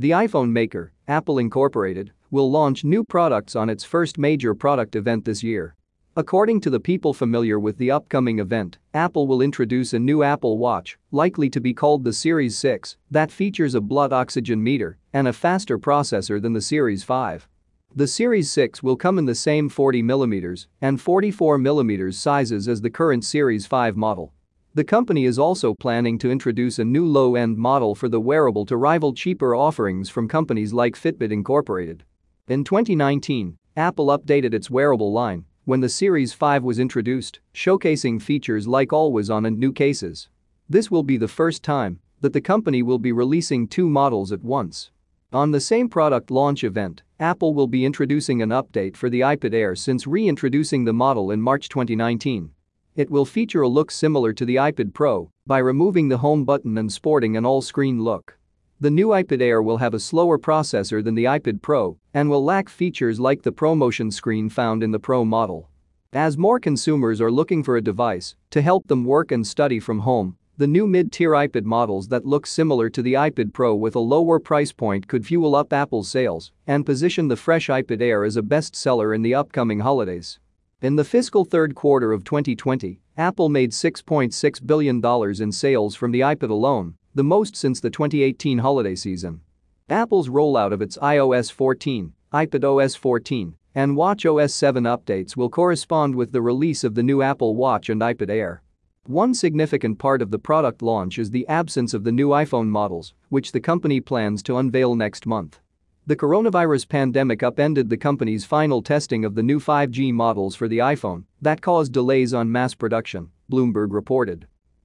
The iPhone maker, Apple Incorporated, will launch new products on its first major product event this year. According to the people familiar with the upcoming event, Apple will introduce a new Apple Watch, likely to be called the Series 6, that features a blood oxygen meter and a faster processor than the Series 5. The Series 6 will come in the same 40mm and 44mm sizes as the current Series 5 model. The company is also planning to introduce a new low-end model for the wearable to rival cheaper offerings from companies like Fitbit Incorporated. In 2019, Apple updated its wearable line when the Series 5 was introduced, showcasing features like always on and new cases. This will be the first time that the company will be releasing two models at once. On the same product launch event, Apple will be introducing an update for the iPad Air since reintroducing the model in March 2019. It will feature a look similar to the iPad Pro by removing the home button and sporting an all-screen look. The new iPad Air will have a slower processor than the iPad Pro and will lack features like the ProMotion screen found in the Pro model. As more consumers are looking for a device to help them work and study from home, the new mid-tier iPad models that look similar to the iPad Pro with a lower price point could fuel up Apple's sales and position the fresh iPad Air as a bestseller in the upcoming holidays. In the fiscal third quarter of 2020, Apple made $6.6 billion in sales from the iPad alone, the most since the 2018 holiday season. Apple's rollout of its iOS 14, iPadOS 14, and watchOS 7 updates will correspond with the release of the new Apple Watch and iPad Air. One significant part of the product launch is the absence of the new iPhone models, which the company plans to unveil next month. The coronavirus pandemic upended the company's final testing of the new 5G models for the iPhone that caused delays on mass production, Bloomberg reported.